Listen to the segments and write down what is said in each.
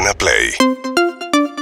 Urbana Play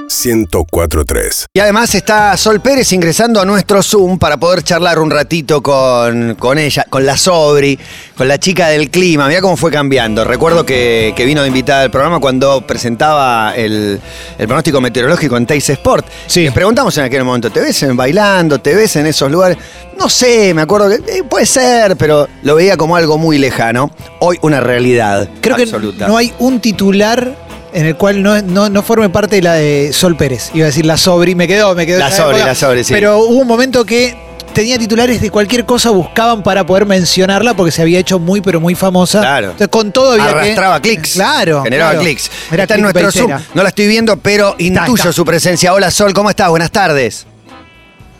1043. Y además está Sol Pérez ingresando a nuestro Zoom para poder charlar un ratito con, con ella, con la Sobri, con la chica del clima. Mira cómo fue cambiando. Recuerdo que, que vino de invitada al programa cuando presentaba el, el pronóstico meteorológico en Teis Sport. Sí. Le preguntamos en aquel momento, ¿te ves en bailando? ¿Te ves en esos lugares? No sé, me acuerdo que eh, puede ser, pero lo veía como algo muy lejano. Hoy una realidad Creo absoluta. que no hay un titular en el cual no, no, no forme parte de la de Sol Pérez. Iba a decir la Sobri, me quedó, me quedó. La Sobri, época. la Sobri, sí. Pero hubo un momento que tenía titulares de cualquier cosa, buscaban para poder mencionarla porque se había hecho muy, pero muy famosa. Claro. Entonces, con todo había que- Arrastraba clics. Claro. Generaba claro. clics. Era está en nuestro Zoom. No la estoy viendo, pero intuyo su presencia. Hola Sol, ¿cómo estás? Buenas tardes.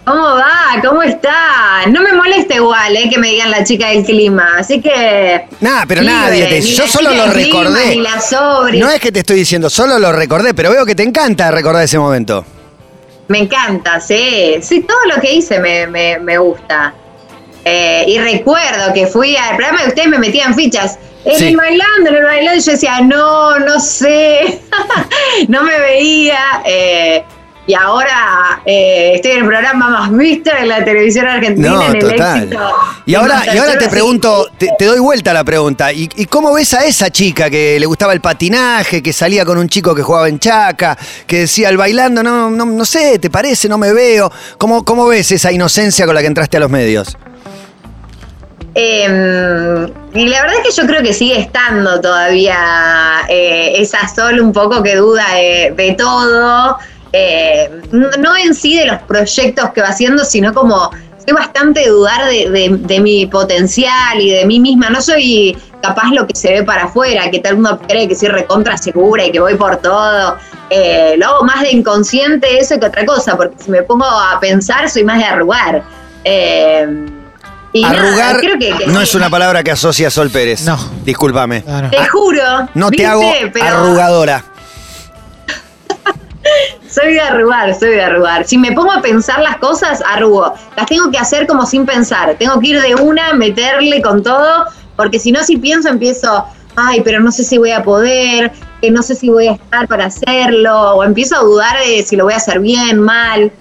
¿Cómo va? ¿Cómo está? No me molesta igual, eh, que me digan la chica del clima. Así que. Nada, pero Libre, nadie te Yo solo lo clima, recordé. Ni la sobre. No es que te estoy diciendo, solo lo recordé, pero veo que te encanta recordar ese momento. Me encanta, sí. Sí, todo lo que hice me, me, me gusta. Eh, y recuerdo que fui al programa y ustedes me metían fichas. En Sí. el bailando, en el bailando, yo decía, no, no sé. no me veía. eh, y ahora eh, estoy en el programa más visto de la televisión argentina No, en el total. éxito. Y ahora, y ahora te pregunto, te, te doy vuelta a la pregunta. ¿Y, y cómo ves a esa chica que le gustaba el patinaje, que salía con un chico que jugaba en chaca, que decía, el bailando, no, no, no sé, ¿te parece? No me veo. ¿Cómo, ¿Cómo ves esa inocencia con la que entraste a los medios? Eh, y la verdad es que yo creo que sigue estando todavía eh, esa Sol un poco que duda de, de todo. Eh, no en sí de los proyectos que va haciendo, sino como soy bastante dudar de, de- de mi potencial y de mí misma. No soy capaz lo que se ve para afuera, que todo el mundo cree que soy recontra segura y que voy por todo. Eh, lo hago más de inconsciente eso que otra cosa, porque si me pongo a pensar soy más de arrugar. Eh, y nada, Arrugar creo que- que no sí. es una palabra que asocia a Sol Pérez. No. Discúlpame. Te juro. No te ¿viste? hago Pero arrugadora. Soy de arrugar, soy de arrugar. Si me pongo a pensar las cosas, arrugo. Las tengo que hacer como sin pensar. Tengo que ir de una, meterle con todo, porque si no, si pienso, empiezo, ay, pero no sé si voy a poder, que no sé si voy a estar para hacerlo, o empiezo a dudar de si lo voy a hacer bien, mal.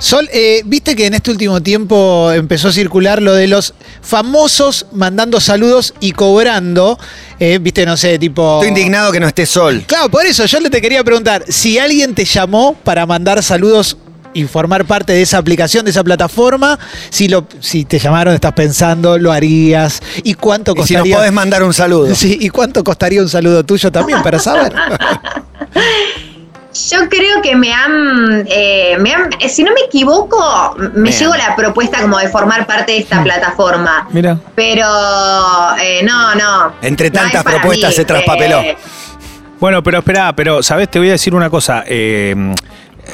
Sol, eh, viste que en este último tiempo empezó a circular lo de los famosos mandando saludos y cobrando. eh, viste, no sé, tipo. Estoy indignado que no esté Sol. Claro, por eso yo le te quería preguntar, si alguien te llamó para mandar saludos y formar parte de esa aplicación, de esa plataforma, si lo, si te llamaron, estás pensando, lo harías, y cuánto Y si costaría. nos podés mandar un saludo. Sí, y cuánto costaría un saludo tuyo también para saber. Yo creo que me han, eh, me han- eh, si no me equivoco, me Bien. llegó la propuesta como de formar parte de esta plataforma. Mira. Pero eh, no, no. Entre tantas propuestas mí. se traspapeló. Eh, Bueno, pero espera, pero sabes, te voy a decir una cosa. eh,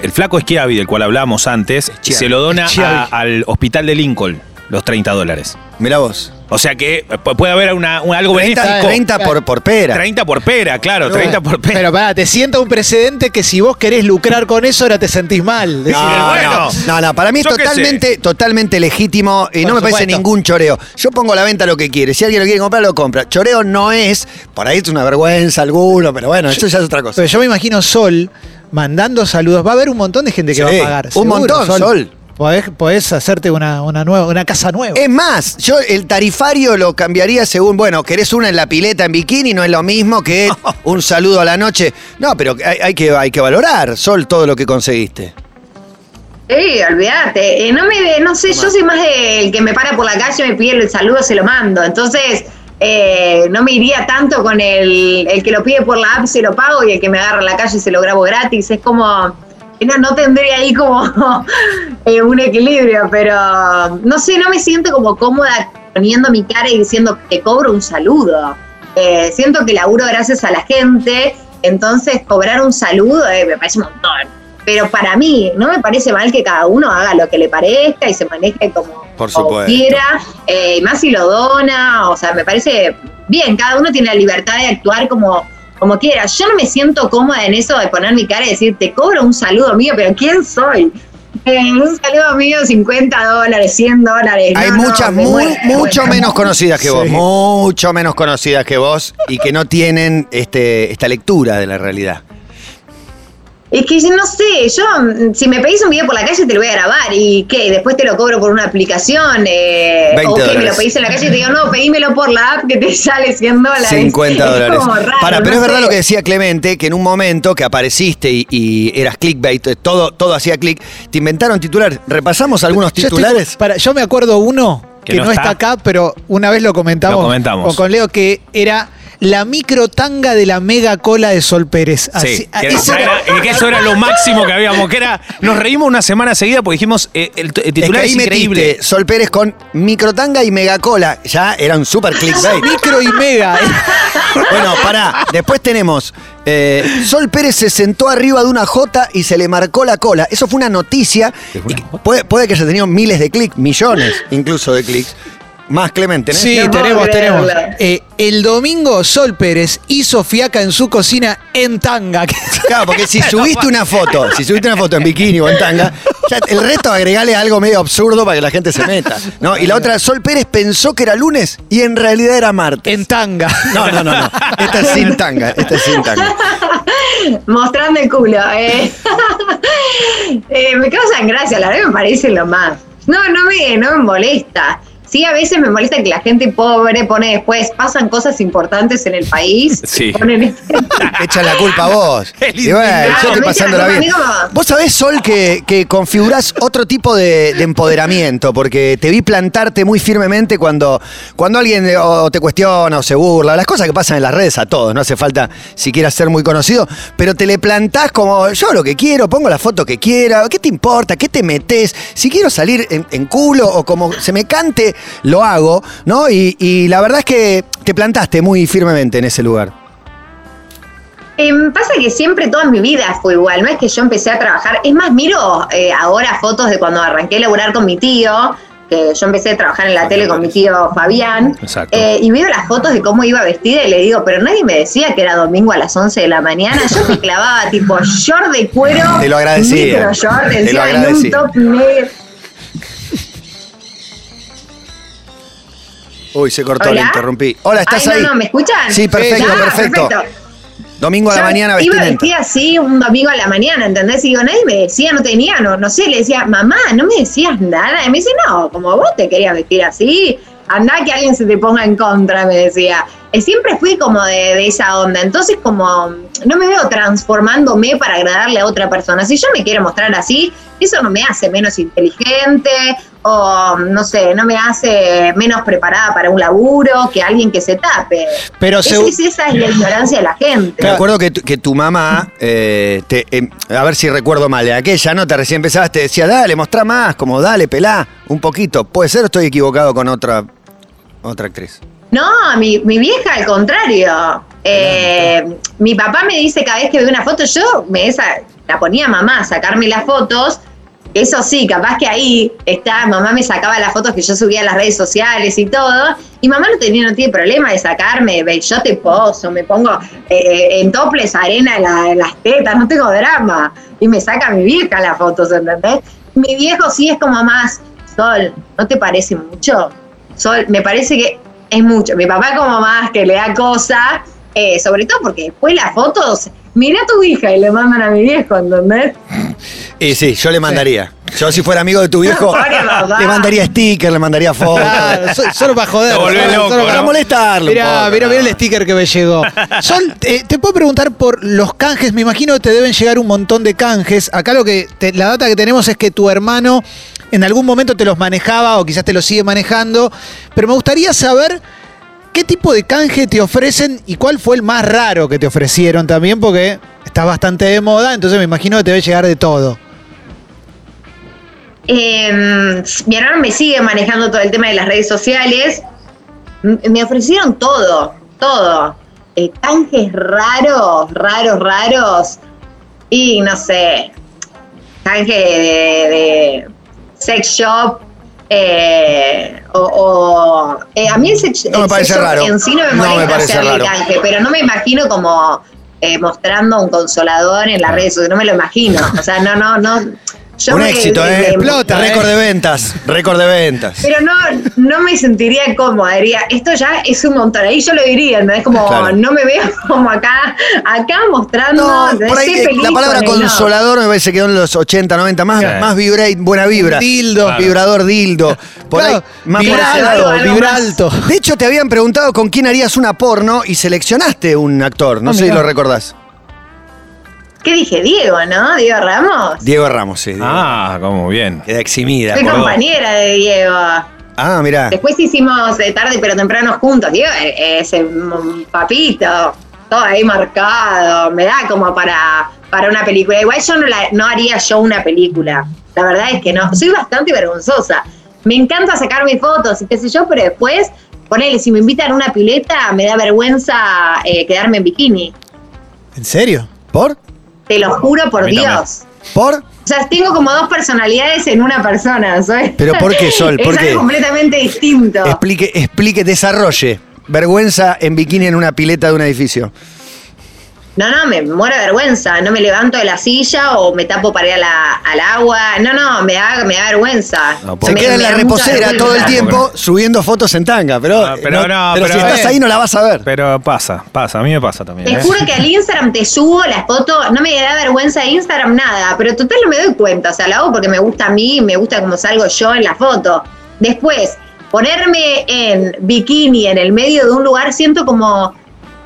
el flaco Schiavi, del cual hablábamos antes, se lo dona a- al hospital de Lincoln, los 30 dólares. Mirá vos. O sea que eh, pu- puede haber una, un- algo 30, benéfico. 30 por, por pera. 30 por pera, claro, 30 por pera. Pero pará, te sienta un precedente que si vos querés lucrar con eso, ahora te sentís mal. Decir, No, bueno. no, no, para mí es totalmente, totalmente legítimo y Por no me parece ningún choreo. Yo pongo a la venta lo que quiere. Si alguien lo quiere comprar, lo compra. Choreo no es, por ahí es una vergüenza alguno, pero bueno, eso ya es otra cosa. Pero yo me imagino Sol mandando saludos. Va a haber un montón de gente que Sí, va a pagar. un seguro, montón, Sol. Podés, podés hacerte una, una nueva, una casa nueva. Es más, yo el tarifario lo cambiaría según, bueno, querés una en la pileta en bikini, no es lo mismo que un saludo a la noche. No, pero hay, hay que, hay que valorar, Sol, todo lo que conseguiste. Sí, olvídate. Eh, no me, no sé, yo soy más del que me para por la calle, me pide el saludo, se lo mando. Entonces, eh, no me iría tanto con el, el que lo pide por la app, se lo pago, y el que me agarra en la calle se lo grabo gratis. Es como, no, no tendría ahí como eh, un equilibrio, pero no sé, no me siento como cómoda poniendo mi cara y diciendo que cobro un saludo. Eh, siento que laburo gracias a la gente, entonces cobrar un saludo eh, me parece un montón. Pero para mí, no me parece mal que cada uno haga lo que le parezca y se maneje como, Por como quiera, y más si lo dona, o sea, me parece bien, cada uno tiene la libertad de actuar como, como quiera. Yo no me siento cómoda en eso de poner mi cara y decir, te cobro un saludo mío, pero ¿quién soy? Eh, un saludo mío, 50 dólares, 100 dólares. Hay No, no, muchas me muy, muero, mucho menos conocidas que vos, Sí. mucho menos conocidas que vos y que no tienen este, esta lectura de la realidad. Es que yo no sé, yo, mm, si me pedís un video por la calle te lo voy a grabar y qué, después te lo cobro por una aplicación, eh, 20 o que me lo pedís en la calle y te digo, no, pedímelo por la app que te sale 100 dólares. 50 Es dólares. como raro, Para, pero no es verdad sé. lo que decía Clemente, que en un momento que apareciste y, y eras clickbait, eh, todo, todo hacía click, te inventaron titulares. ¿Repasamos algunos Yo estoy- titulares? para, yo me acuerdo uno Que que, no no, está. está. acá, pero una vez lo comentamos, Lo comentamos. Con, con Leo, que era la micro tanga de la mega cola de Sol Pérez. Así- Sí, que, ese era- era- que eso era lo máximo que habíamos, que era, nos reímos una semana seguida porque dijimos, eh, el, t- el Es que titular ahí es, increíble. metiste Sol Pérez con microtanga y megacola. Ya era un super clickbait. micro y mega. Bueno, pará. Después tenemos. eh, Sol Pérez se sentó arriba de una J y se le marcó la cola. Eso fue una noticia. ¿Es una y que jota? puede, puede que haya tenido miles de clics, millones incluso de clics. Más Clemente. Sí, No puedo tenemos, tenemos. Eh, el domingo Sol Pérez hizo fiaca en su cocina en tanga. Claro, porque si subiste una foto, si subiste una foto en bikini o en tanga, ya el resto agregale algo medio absurdo para que la gente se meta. ¿no? Y la otra, Sol Pérez pensó que era lunes y en realidad era martes. en tanga. No, no, no, no. Esta es sin tanga, esta es sin tanga. Mostrando el culo. Eh. Eh, me causan gracia, la verdad me parece lo más. No, no me, no me molesta. Sí, a veces me molesta que la gente pobre pone después, pasan cosas importantes en el país. Sí. Ponen este- Echa la culpa a vos. Y bueno, yo estoy echa la pasándola culpa a bien. mí como- Vos sabés, Sol, que, que configurás otro tipo de, de empoderamiento, porque te vi plantarte muy firmemente cuando, cuando alguien eh, o te cuestiona o se burla, las cosas que pasan en las redes a todos, no hace falta siquiera ser muy conocido, pero te le plantás como yo lo que quiero, pongo la foto que quiera, ¿qué te importa? ¿Qué te metes? Si quiero salir en, en culo o como se me cante, lo hago, ¿no? Y, y la verdad es que te plantaste muy firmemente en ese lugar. Eh, pasa que siempre toda mi vida fue igual, no es que yo empecé a trabajar, es más, miro eh, ahora fotos de cuando arranqué a laburar con mi tío, que yo empecé a trabajar en la tele con mi tío Fabián, Exacto. eh, y veo las fotos de cómo iba vestida y le digo, pero nadie me decía que era domingo a las 11 de la mañana, yo me clavaba tipo short de cuero, Te lo agradecía. micro short, Te lo encima en un agradecía. top negro. Uy, se cortó, ¿Hola? le interrumpí. Hola, ¿estás Ay, ahí? No, no, ¿me escuchan? Sí, perfecto, Ah, perfecto. Domingo a la Yo mañana Iba vestimenta. vestida así un domingo a la mañana, ¿entendés? Y digo, nadie me decía, no tenía, no, no sé, le decía, mamá, no me decías nada. Y me dice, no, como vos te querías vestir así, anda que alguien se te ponga en contra, me decía. Y siempre fui como de, de esa onda. Entonces, como no me veo transformándome para agradarle a otra persona. Si yo me quiero mostrar así, eso no me hace menos inteligente o, no sé, no me hace menos preparada para un laburo que alguien que se tape. Pero Es- se- es- esa es la ignorancia de la gente. Me acuerdo que tu, que tu mamá, eh, te- em, a ver si recuerdo mal, de aquella nota recién empezabas, te decía, dale, mostrá más, como dale, pelá, un poquito. ¿Puede ser o estoy equivocado con otra, otra actriz? No, mi, mi vieja al contrario. Eh, mi papá me dice cada vez que veo una foto, yo me esa, la ponía a mamá a sacarme las fotos. Eso sí, capaz que ahí está, mamá me sacaba las fotos que yo subía a las redes sociales y todo. Y mamá no tenía, no tiene problema de sacarme, yo te poso, me pongo eh, en toples arena en, la- las tetas, no tengo drama. Y me saca mi vieja las fotos, ¿entendés? Mi viejo sí es como más, Sol, ¿no te parece mucho? Sol, me parece que es mucho. Mi papá como más que le da cosa, eh, sobre todo porque después las fotos, mirá a tu hija y le mandan a mi viejo, ¿entendés? Y sí, yo le mandaría. Yo si fuera amigo de tu viejo, le mandaría sticker, le mandaría fotos. Claro, so- solo para joder. Te volvés solo- loco, solo Para ¿no? molestarlo. un Mira, poco, mira, ¿no? mira el sticker que me llegó. Sol, eh, te puedo preguntar por los canjes. Me imagino que te deben llegar un montón de canjes. Acá lo que te- la data que tenemos es que tu hermano en algún momento te los manejaba o quizás te los sigue manejando. Pero me gustaría saber qué tipo de canje te ofrecen y cuál fue el más raro que te ofrecieron también, porque está bastante de moda. Entonces me imagino que te debe llegar de todo. Eh, mi hermano me sigue manejando todo el tema de las redes sociales. Me ofrecieron todo, todo. Eh, canjes raros, raros, raros. Y no sé, canje de, de sex shop. eh, o, eh, a mí el sex, No me parece raro. en sí no me No me molesta parece hacerle raro. canje, pero no me imagino como eh, mostrando un consolador en las redes sociales, no me lo imagino. O sea, no, no, no. Yo Un me- éxito, me- ¿eh? me- Explota, ¿eh? récord de ventas. Récord de ventas. Pero no, no me sentiría cómoda, diría, esto ya es un montón. Ahí yo lo diría, ¿entendés? Como Claro. no me veo como acá, acá mostrando. No, por ahí eh, feliz la palabra con el no. consolador me parece que quedó en los 80, 90, más, Claro. más vibrate, buena vibra. Dildo. Claro. Vibrador dildo. Por Claro, ahí, más vibra pronunciado. alto, algo vibra más. alto. De hecho, te habían preguntado con quién harías una porno y seleccionaste un actor. No Ah, sé si lo recordás. ¿Qué dije? Diego, ¿no? Diego Ramos. Diego Ramos, sí. Diego. Ah, como bien. Queda eximida. Soy por dos. compañera de Diego. Ah, mirá. Después hicimos de tarde pero temprano juntos. Diego eh, es un papito, todo ahí marcado. Me da como para, para una película. Igual yo no, la- no haría yo una película. La verdad es que no. Soy bastante vergonzosa. Me encanta sacarme fotos y qué sé yo, pero después, ponele, si me invitan a una pileta, me da vergüenza eh, quedarme en bikini. ¿En serio? ¿Por? Te lo juro por también. Dios. ¿Por? O sea, tengo como dos personalidades en una persona. ¿sabes? ¿Pero por qué, Sol? ¿Por es qué? algo completamente distinto. Explique, explique, desarrolle. Vergüenza en bikini en una pileta de un edificio. No, no, me muero de vergüenza. No me levanto de la silla o me tapo para ir a la- al agua. No, no, me da, me da vergüenza. No, Se Me- queda en la reposera todo el vergüenza. tiempo subiendo fotos en tanga, pero, Ah, pero no, pero- si estás eh. ahí no la vas a ver. Pero pasa, pasa. A mí me pasa también. Te ¿eh? juro que al Instagram te subo las fotos, no me da vergüenza de Instagram nada, pero total no me doy cuenta, o sea, la hago porque me gusta a mí, me gusta cómo salgo yo en la foto. Después, ponerme en bikini en el medio de un lugar, siento como,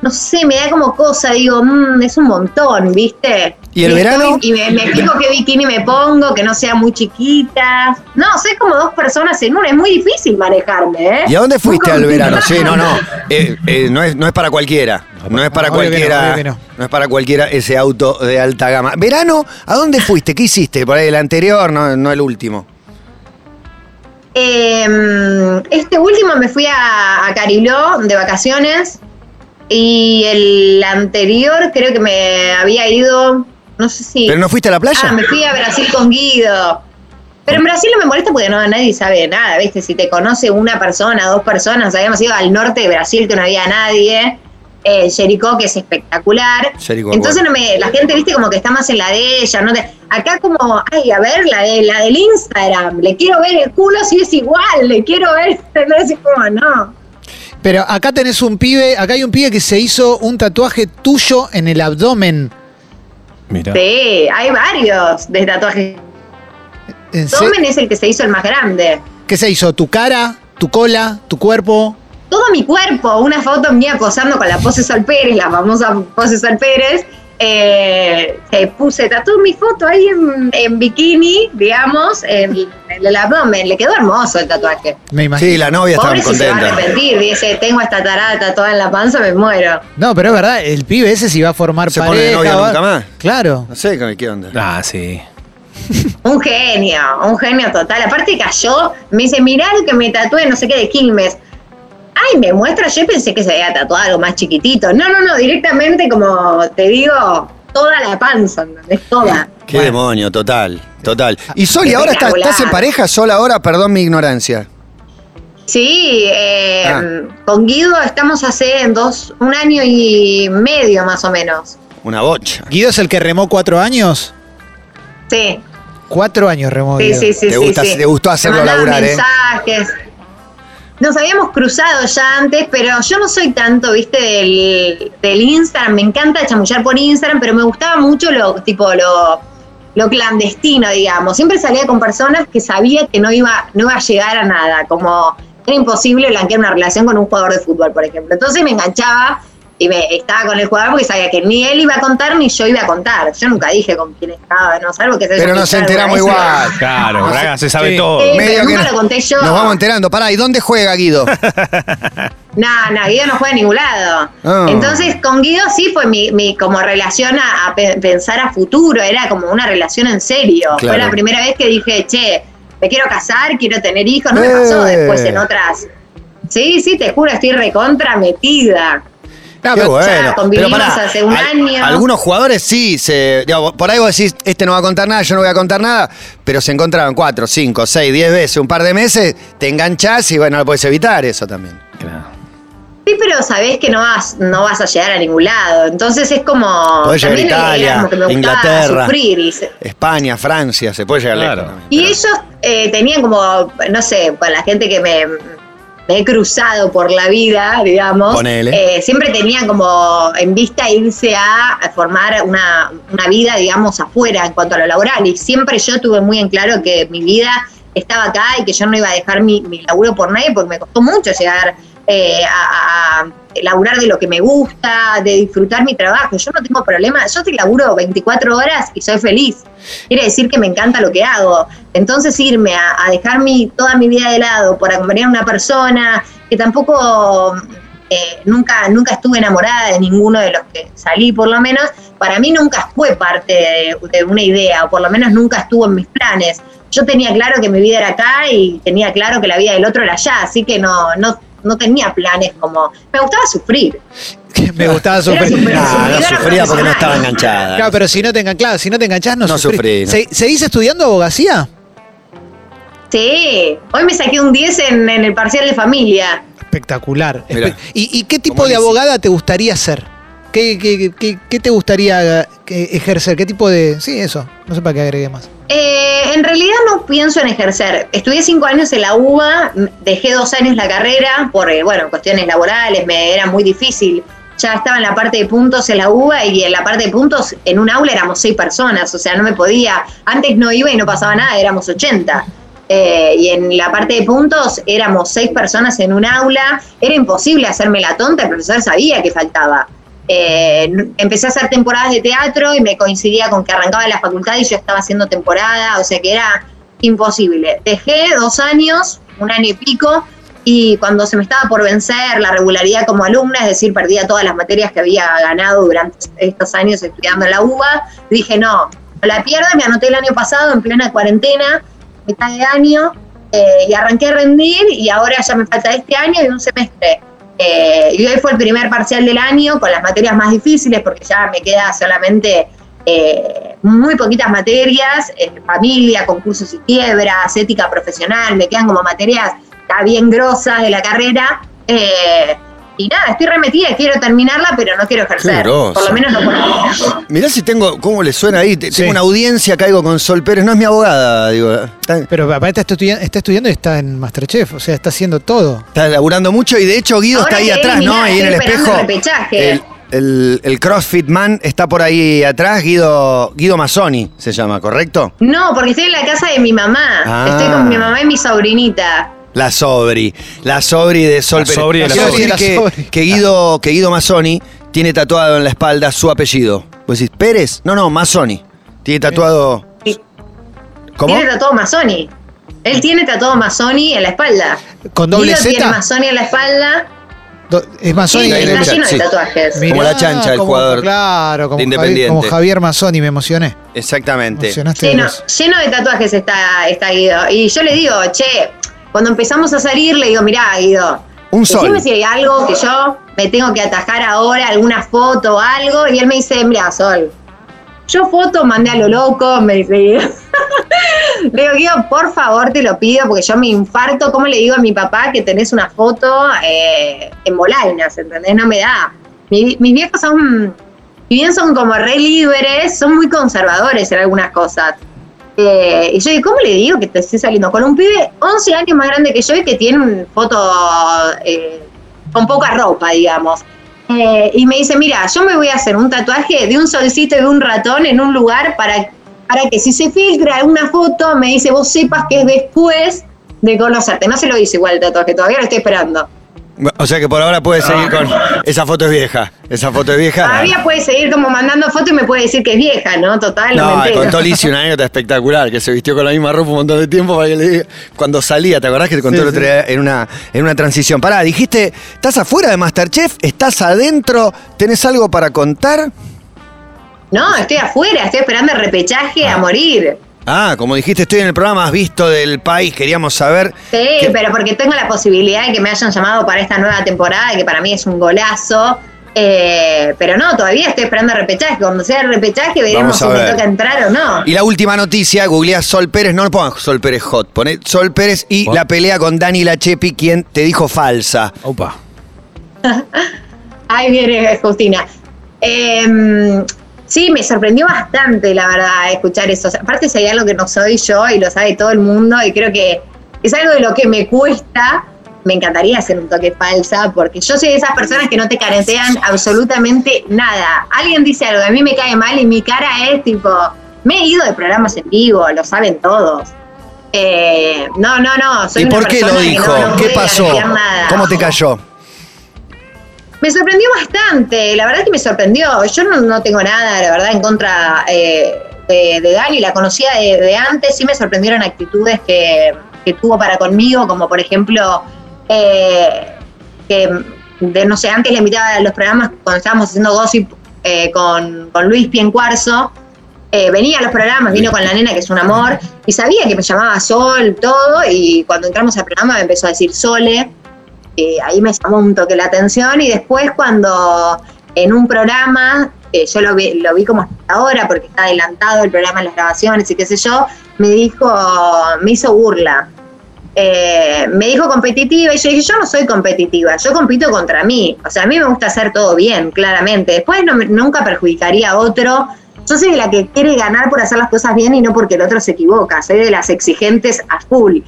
no sé, me da como cosa, digo, "Mm, es un montón, ¿viste? ¿Y el estoy- verano? Y me, me fijo qué bikini me pongo, que no sea muy chiquita. No, soy como dos personas en una, es muy difícil manejarme, ¿eh? ¿Y a dónde fuiste al verano? Sí, no, no. Eh, eh, no, es, no es para cualquiera. No es para no, cualquiera. no. no es para cualquiera ese auto de alta gama. ¿Verano? ¿A dónde fuiste? ¿Qué hiciste? Por ahí el anterior, no, no el último. Eh, este último me fui a, a Cariló de vacaciones y el anterior creo que me había ido, no sé si... ¿Pero no fuiste a la playa? Ah, me fui a Brasil con Guido. Pero en Brasil no me molesta porque no nadie sabe nada, ¿viste? Si te conoce una persona, dos personas, habíamos ido al norte de Brasil que no había nadie, eh, Jericó que es espectacular. Jericó, Entonces bueno. no me, la gente, viste, como que está más en la de ella, ¿no? te- acá como, ay, a ver, la de la del Instagram, le quiero ver el culo si es igual, le quiero ver, no es como, no. Pero acá tenés un pibe, acá hay un pibe que se hizo un tatuaje tuyo en el abdomen. Mira. Sí, hay varios de tatuajes. ¿En se- Tomen es el que se hizo el más grande. ¿Qué se hizo? ¿Tu cara? ¿Tu cola? ¿Tu cuerpo? todo mi cuerpo, una foto mía posando con la pose Sol Pérez, la famosa pose Sol Pérez. Eh, eh, puse, tatué mi foto ahí en, en bikini, digamos, en, en el abdomen. Le quedó hermoso el tatuaje. Me imagino. Sí, la novia estaba Pobre si se va a contenta. arrepentir, dice, tengo esta tarada tatuada en la panza, me muero. No, pero es verdad, el pibe ese si va a formar ¿Se pareja. pone de novia va- nunca más? Claro. No sé qué onda. Ah, sí. Un genio, un genio total. Aparte cayó, me dice, mirá lo que me tatué, no sé qué, de Quilmes. Ay, me muestra, yo pensé que se había tatuado algo más chiquitito. No, no, no, directamente como te digo, toda la panza, ¿entendés? Toda. Qué demonio, total, total. Y Sol, ¿y ahora estás, estás en pareja? Sol, ahora, perdón mi ignorancia. Sí, eh, Ah. con Guido estamos hace dos, un año y medio más o menos. Una bocha. Guido es el que remó cuatro años. Sí, Cuatro años remó sí, Guido. sí, sí. Te sí, gusta- sí. te gustó hacerlo laburar, ¿eh? Nos habíamos cruzado ya antes, pero yo no soy tanto, viste, del, del Instagram. Me encanta chamullar por Instagram, pero me gustaba mucho lo, tipo, lo, lo clandestino, digamos. Siempre salía con personas que sabía que no iba, no iba a llegar a nada, como era imposible blanquear una relación con un jugador de fútbol, por ejemplo. Entonces me enganchaba y me estaba con el jugador porque sabía que ni él iba a contar ni yo iba a contar. Yo nunca dije con quién estaba, no salvo que se Pero nos enteramos igual. Claro, Braga se sabe Sí. todo. Medio pero que nunca no- lo conté yo. Nos vamos enterando. Pará, ¿y dónde juega Guido? No, no, Guido no juega a ningún lado. Ah. Entonces, con Guido sí fue mi, mi como relación a, a pe- pensar a futuro, era como una relación en serio. Claro. Fue la primera vez que dije, che, me quiero casar, quiero tener hijos. No me Eh. pasó después en otras. Sí, sí, te juro, estoy recontra metida. No, Qué pero- bueno. convivimos Pero pará, hace un al- año. Algunos jugadores sí, se, por ahí vos decís, este no va a contar nada, yo no voy a contar nada, pero se encontraban cuatro, cinco, seis, diez veces, un par de meses, te enganchás y bueno, no lo puedes evitar eso también. Claro. Sí, pero sabés que no vas, no vas a llegar a ningún lado. Entonces es como. Podés llegar a Italia, como que me gustaba Inglaterra. sufrir y se- España, Francia, se puede llegar Claro. lejos Y pero- ellos eh, tenían como, no sé, para la gente que me, me he cruzado por la vida, digamos, eh, siempre tenían como en vista irse a, a formar una, una vida, digamos, afuera en cuanto a lo laboral. Y siempre yo tuve muy en claro que mi vida estaba acá y que yo no iba a dejar mi, mi laburo por nadie porque me costó mucho llegar eh, a, a laburar de lo que me gusta, de disfrutar mi trabajo. Yo no tengo problema, yo te laburo 24 horas y soy feliz. Quiere decir que me encanta lo que hago. Entonces irme a, dejar mi, toda mi vida de lado por acompañar a una persona que tampoco eh, nunca, nunca estuve enamorada de ninguno de los que salí, por lo menos, para mí nunca fue parte de, una idea, o por lo menos nunca estuvo en mis planes. Yo tenía claro que mi vida era acá y tenía claro que la vida del otro era allá, así que no, no tenía planes como... Me gustaba sufrir. Me gustaba sufrir. No, no sufría porque no estaba enganchada. Claro, pero si no te engan- claro, si no te enganchás, no, No sufrís. sufrí, no. Se- ¿Seguís estudiando abogacía? Sí, hoy me saqué un 10 en, en el parcial de familia. Espectacular. Mirá. ¿Y, y qué tipo ¿Cómo de abogada te gustaría ser? ¿Qué, qué- qué- qué te gustaría eh, ejercer? ¿Qué tipo de...? Sí, eso. No sé para qué agregué más. Eh, en realidad no pienso en ejercer. Estudié cinco años en la UBA, dejé dos años la carrera por, eh, bueno, cuestiones laborales, me era muy difícil. Ya estaba en la parte de puntos en la UBA y en la parte de puntos en un aula éramos seis personas, o sea, no me podía. Antes no iba y no pasaba nada, éramos 80. Eh, y en la parte de puntos éramos seis personas en un aula, era imposible hacerme la tonta, el profesor sabía que faltaba. Eh, empecé a hacer temporadas de teatro y me coincidía con que arrancaba la facultad y yo estaba haciendo temporada, o sea que era imposible. Dejé dos años, un año y pico, y cuando se me estaba por vencer la regularidad como alumna, es decir, perdía todas las materias que había ganado durante estos años estudiando en la UBA, dije, no, no la pierdo, me anoté el año pasado en plena cuarentena, mitad de año, eh, y arranqué a rendir y ahora ya me falta este año y un semestre. Eh, y hoy fue el primer parcial del año con las materias más difíciles porque ya me queda solamente eh, muy poquitas materias, eh, familia, concursos y quiebras, ética profesional, me quedan como materias bien grosas de la carrera. Y nada, estoy remetida, quiero terminarla, pero no quiero ejercer. Por lo menos no por ahora. Mirá si tengo, ¿cómo le suena ahí? Sí. Tengo una audiencia, caigo con Sol Pérez, no es mi abogada, digo. Está, Pero aparte está, estudi- está estudiando y está en Masterchef, o sea, está haciendo todo. está laburando mucho y de hecho Guido Ahora está ahí atrás, ¿no? Ahí en el espejo. el repechaje. El, el- el CrossFit Man está por ahí atrás, Guido, Guido Mazzoni se llama, ¿correcto? No, porque estoy en la casa de mi mamá. Ah. Estoy con mi mamá y mi sobrinita. La Sobri, la Sobri de Sol La Pérez. Sobri de la Quiero Sobri. decir La que, Sobri. que Guido, que Guido Mazzoni tiene tatuado en la espalda su apellido. ¿Vos decís Pérez? No, no, Mazzoni. Tiene tatuado. ¿Cómo? Tiene tatuado Mazzoni. Él tiene tatuado Mazzoni en la espalda. ¿Con doble Guido Z? tiene Mazzoni en la espalda. Do- Es Mazzoni. Sí, está en el chat, lleno sí. de tatuajes. Mirá, Como la chancha, el como- jugador Claro, como, de Javier, Independiente. como Javier Mazzoni, me emocioné. Exactamente. Emocionaste de Lleno, los- lleno de tatuajes está, está Guido. Y yo le digo, che, cuando empezamos a salir, le digo, mirá, Guido. Un sol. Si hay algo que yo me tengo que atajar ahora, alguna foto o algo. Y él me dice, mirá, Sol. Yo foto mandé a lo loco, me dice. Le digo, Guido, por favor, te lo pido, porque yo me infarto. ¿Cómo le digo a mi papá que tenés una foto eh, en Bolainas, ¿entendés? No me da. Mi- mis viejos son, si bien son como re libres, son muy conservadores en algunas cosas. Eh, y yo ¿cómo le digo que te estoy saliendo con un pibe 11 años más grande que yo y que tiene una foto eh, con poca ropa, digamos? Eh, y me dice, mira, yo me voy a hacer un tatuaje de un solcito y de un ratón en un lugar para, para que si se filtra una foto, me dice, vos sepas que es después de conocerte. No se lo hice igual el tatuaje, todavía lo estoy esperando. O sea que por ahora puede seguir con. Esa foto es vieja. Esa foto es vieja. Todavía puede seguir como mandando fotos y me puede decir que es vieja, ¿no? Total, no, me contó Lizzie una anécdota espectacular, que se vistió con la misma ropa un montón de tiempo para que le diga. Cuando salía, ¿te acordás que te contó Sí, el otro día en una, en una transición? Pará, dijiste, ¿estás afuera de Masterchef? ¿Estás adentro? ¿Tenés algo para contar? No, estoy afuera, estoy esperando el repechaje a morir. Ah, como dijiste, estoy en el programa más visto del país, queríamos saber. Sí, que- pero porque tengo la posibilidad de que me hayan llamado para esta nueva temporada, que para mí es un golazo. Eh, pero no, todavía estoy esperando el repechaje. Cuando sea el repechaje, veremos si me toca entrar o no. Y la última noticia, googleás Sol Pérez, no pongas Sol Pérez Hot, poné Sol Pérez y Oh. la pelea con Dani Lachepi, quien te dijo falsa. Opa. Ahí viene Justina. Em, sí, me sorprendió bastante, la verdad, escuchar eso. Aparte, si hay algo que no soy yo y lo sabe todo el mundo, y creo que es algo de lo que me cuesta. Me encantaría hacer un toque falsa, porque yo soy de esas personas que no te caretean absolutamente nada. Alguien dice algo, a mí me cae mal y mi cara es tipo, me he ido de programas en vivo, lo saben todos. Eh, no, no, no. Soy ¿Y por qué lo dijo? no- no ¿Qué pasó? ¿Cómo te cayó? Me sorprendió bastante, la verdad que me sorprendió. Yo no, no tengo nada, la verdad, en contra eh, de, Dani, la conocía de, antes, sí me sorprendieron actitudes que, que tuvo para conmigo, como por ejemplo, eh, que, de, no sé, antes le invitaba a los programas cuando estábamos haciendo gossip eh, con, con Luis Piencuarzo, eh, venía a los programas, vino con la nena, que es un amor, y sabía que me llamaba Sol, todo, y cuando entramos al programa me empezó a decir Sole, ahí me llamó un toque la atención y después cuando en un programa, yo lo vi, como ahora porque está adelantado el programa en las grabaciones y qué sé yo, me dijo, me hizo burla. Eh, me dijo competitiva y yo dije, yo no soy competitiva, yo compito contra mí. O sea, a mí me gusta hacer todo bien, claramente. Después nunca perjudicaría a otro. Yo soy de la que quiere ganar por hacer las cosas bien y no porque el otro se equivoca. Soy de las exigentes a full.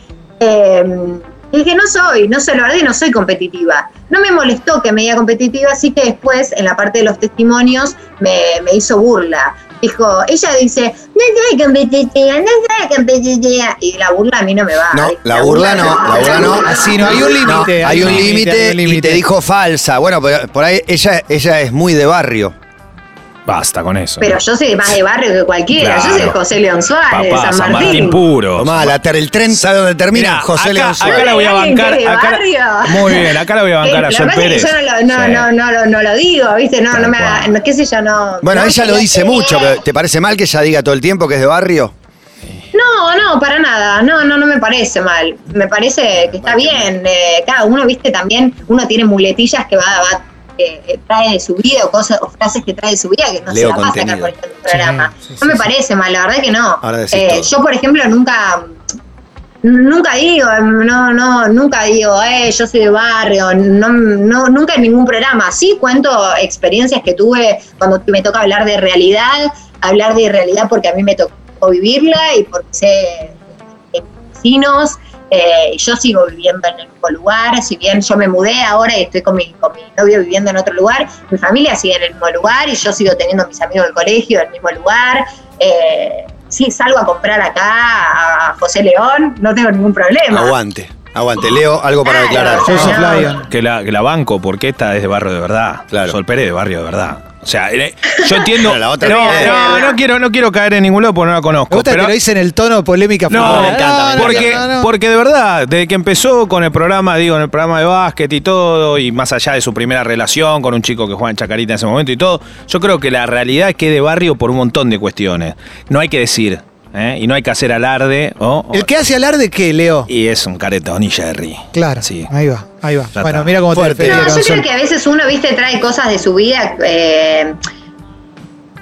Eh, y dije, no soy, no soy, la verdad que no soy competitiva. No me molestó que me diga competitiva, así que después, en la parte de los testimonios, me, me hizo burla. Dijo, ella dice, no soy competitiva, no soy competitiva. Y la burla a mí no me va. No, la burla no, la burla no. Así no, hay un límite. No, hay un límite y te dijo falsa. Bueno, pero por ahí ella, ella es muy de barrio. Basta con eso. Pero yo soy más de barrio que cualquiera. Yo soy. José León Suárez, de Papá, San Martín. puro. Tomá, la ter- el tren, ¿sabe dónde termina? Mirá, José acá- León acá Suárez. la voy a ¿Alguien bancar. acá muy bien, acá la voy a bancar a Sol es Pérez. que yo no lo, no, Sí. no, no, lo- no lo digo, ¿viste? No, no me haga- no, qué sé yo, no. Bueno, no, ella que lo no dice mucho, pero ¿te parece mal que ella diga todo el tiempo que es de barrio? No, no, para nada. No, no, no me parece mal. Me parece que está bien. eh, cada uno, viste, también uno tiene muletillas que va, va eh, trae de su vida o cosas o frases que trae de su vida que no Leo se la pasa acá por el programa. Sí, sí, no me sí, sí. parece mal, la verdad que no. Ahora decís Eh, todo. yo, por ejemplo, nunca nunca digo, no, no, nunca digo, eh, yo soy de barrio, no, no, nunca en ningún programa. Sí cuento experiencias que tuve cuando me toca hablar de realidad, hablar de realidad porque a mí me tocó vivirla y porque sé vecinos. Eh, yo sigo viviendo en el mismo lugar, si bien yo me mudé ahora y estoy con mi, con mi novio viviendo en otro lugar, mi familia sigue en el mismo lugar y yo sigo teniendo a mis amigos del colegio en el mismo lugar. Eh, sí, salgo a comprar acá a José León, no tengo ningún problema. Aguante, aguante. Leo, algo para declarar. Que la, que la banco, porque esta es de barrio de verdad. Claro. Sol Pérez de barrio de verdad. O sea, yo entiendo. Pero la otra no, no, no quiero, no quiero caer en ningún lado porque no la Me conozco. gusta pero- que lo dice en el tono polémica. No, me encanta, me porque, no, no. porque de verdad, desde que empezó con el programa, digo, en el programa de básquet y todo, y más allá de su primera relación con un chico que juega en Chacarita en ese momento y todo, yo creo que la realidad es que es de barrio por un montón de cuestiones. No hay que decir, ¿eh? y no hay que hacer alarde, ¿o? ¿El que hace alarde qué, Leo? y es un caretón y Jerry. Claro, Sí. ahí va, ahí va. Ya Bueno, está. mira cómo te Fuerte. defendieron, No, yo creo que a veces uno, viste, trae cosas de su vida eh,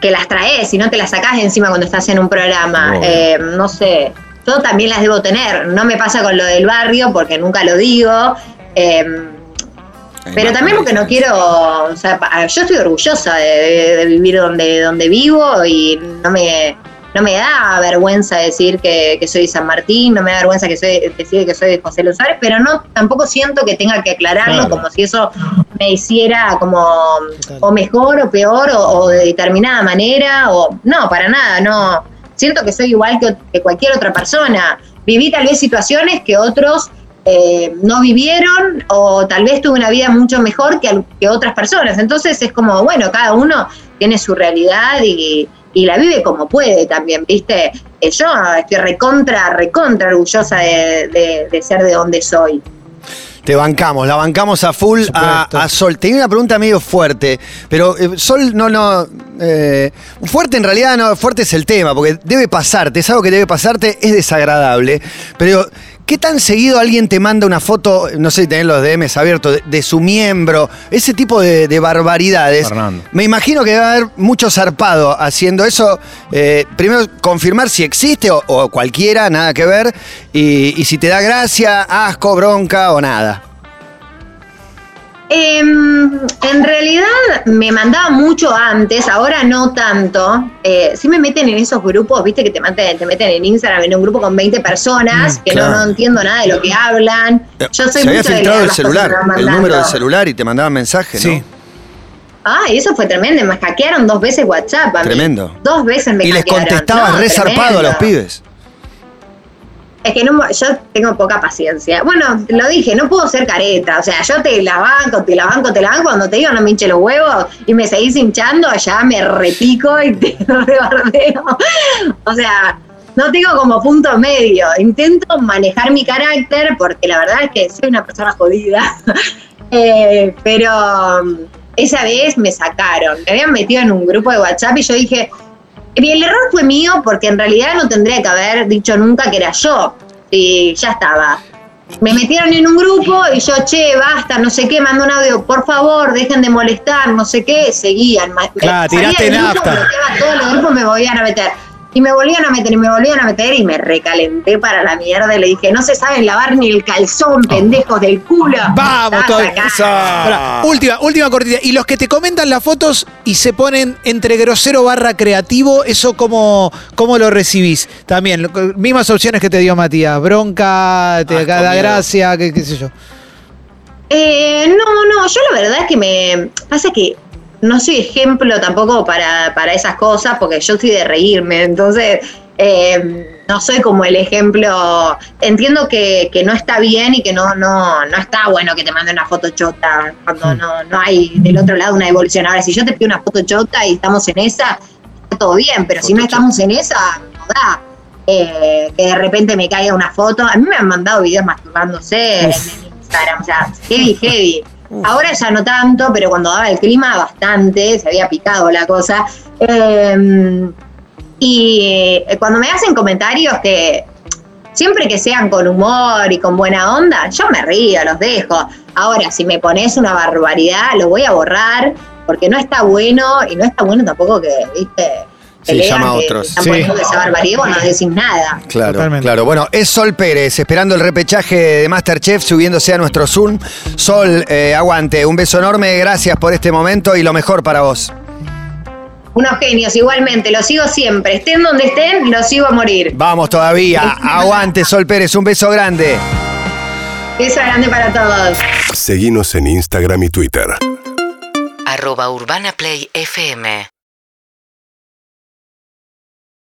que las traes y no te las sacás encima cuando estás en un programa. Eh, no sé, yo también las debo tener. No me pasa con lo del barrio porque nunca lo digo. eh, pero también porque no quiero, o sea, yo estoy orgullosa de, de- de vivir donde, donde vivo y no me, no me da vergüenza decir que, que soy de San Martín, no me da vergüenza que soy, decir que soy de José Luis Suárez, pero no, tampoco siento que tenga que aclararlo Claro. como si eso me hiciera como Total. o mejor o peor o, o de determinada manera o no, para nada, no. Siento que soy igual que, que cualquier otra persona. Viví tal vez situaciones que otros eh, no vivieron o tal vez tuve una vida mucho mejor que, que otras personas. Entonces es como, bueno, cada uno tiene su realidad y, y la vive como puede también, ¿viste? Eh, yo estoy recontra, recontra orgullosa de, de- de ser de donde soy. Te bancamos, la bancamos a full a, a Sol. Tenía una pregunta medio fuerte, pero eh, Sol no, no. eh, fuerte en realidad no, fuerte es el tema, porque debe pasarte, es algo que debe pasarte, es desagradable. Pero, ¿qué tan seguido alguien te manda una foto, no sé si tenés los DMs abiertos, de, de su miembro? Ese tipo de, de barbaridades. Fernando. Me imagino que va a haber mucho zarpado haciendo eso. Eh, primero, confirmar si existe o, o cualquiera, nada que ver. Y, y si te da gracia, asco, bronca o nada. Em, en realidad me mandaba mucho antes, ahora no tanto. Eh, sí me meten en esos grupos, viste que te meten, te meten en Instagram en un grupo con 20 personas, Mm, que claro. no, no entiendo nada de lo que hablan. Eh, Yo soy Se había mucho de filtrado el celular, el número del celular y te mandaban mensajes, ¿no? Sí. Ah, y eso fue tremendo. Me hackearon dos veces WhatsApp. a mí. Tremendo. Dos veces me Y les hackearon. contestabas No, re zarpado a los pibes. Es que no, yo tengo poca paciencia. Bueno, lo dije, no puedo ser careta. O sea, yo te la banco, te la banco, te la banco. Cuando te digo no me hinche los huevos y me seguís hinchando, ya me repico y te rebardeo. O sea, no tengo como punto medio. Intento manejar mi carácter porque la verdad es que soy una persona jodida. Eh, pero um, esa vez me sacaron. Me habían metido en un grupo de WhatsApp y yo dije, el error fue mío porque en realidad no tendría que haber dicho nunca que era yo. Y ya estaba. Me metieron en un grupo y yo, che, basta, no sé qué, mando un audio, por favor, dejen de molestar, no sé qué, seguían. Claro, tiraste nafta. todos los grupos me volvían a meter. Y me volvían a meter y me volvían a meter y me recalenté para la mierda y le dije, no se saben lavar ni el calzón, pendejos del culo. Vamos, acá. Pará, última, última cortita. Y los que te comentan las fotos y se ponen entre grosero barra creativo, ¿eso cómo, cómo lo recibís? También, lo- mismas opciones que te dio Matías. Bronca, te Asco, da miedo. gracia, qué, qué sé yo. Eh, no, no, yo la verdad es que me pasa que no soy ejemplo tampoco para, para esas cosas, porque yo soy de reírme, entonces eh, no soy como el ejemplo. Entiendo que, que no está bien y que no, no, no está bueno que te mande una foto chota cuando no, no hay del otro lado una evolución. Ahora, si yo te pido una foto chota y estamos en esa, está todo bien, pero si no estamos en esa, no da. Eh, que de repente me caiga una foto. A mí me han mandado videos masturbándose en, en Instagram, o sea, heavy, heavy. Ahora ya no tanto, pero cuando daba el clima bastante, se había picado la cosa. Eh, y eh, cuando me hacen comentarios que siempre que sean con humor y con buena onda, yo me río, los dejo. Ahora, si me pones una barbaridad, lo voy a borrar porque no está bueno y no está bueno tampoco que, viste, Sí, llama a otros. están Sí. poniendo esa barbaridad, vos no decís nada. Claro, Totalmente. claro. Bueno, es Sol Pérez, esperando el repechaje de Masterchef, subiéndose a nuestro Zoom. Sol, eh, aguante, un beso enorme, gracias por este momento y lo mejor para vos. Unos genios, igualmente, los sigo siempre. Estén donde estén, los sigo a morir. Vamos todavía, aguante Sol Pérez, un beso grande. Beso grande para todos. Seguinos en Instagram y Twitter. arroba Urbana Play FM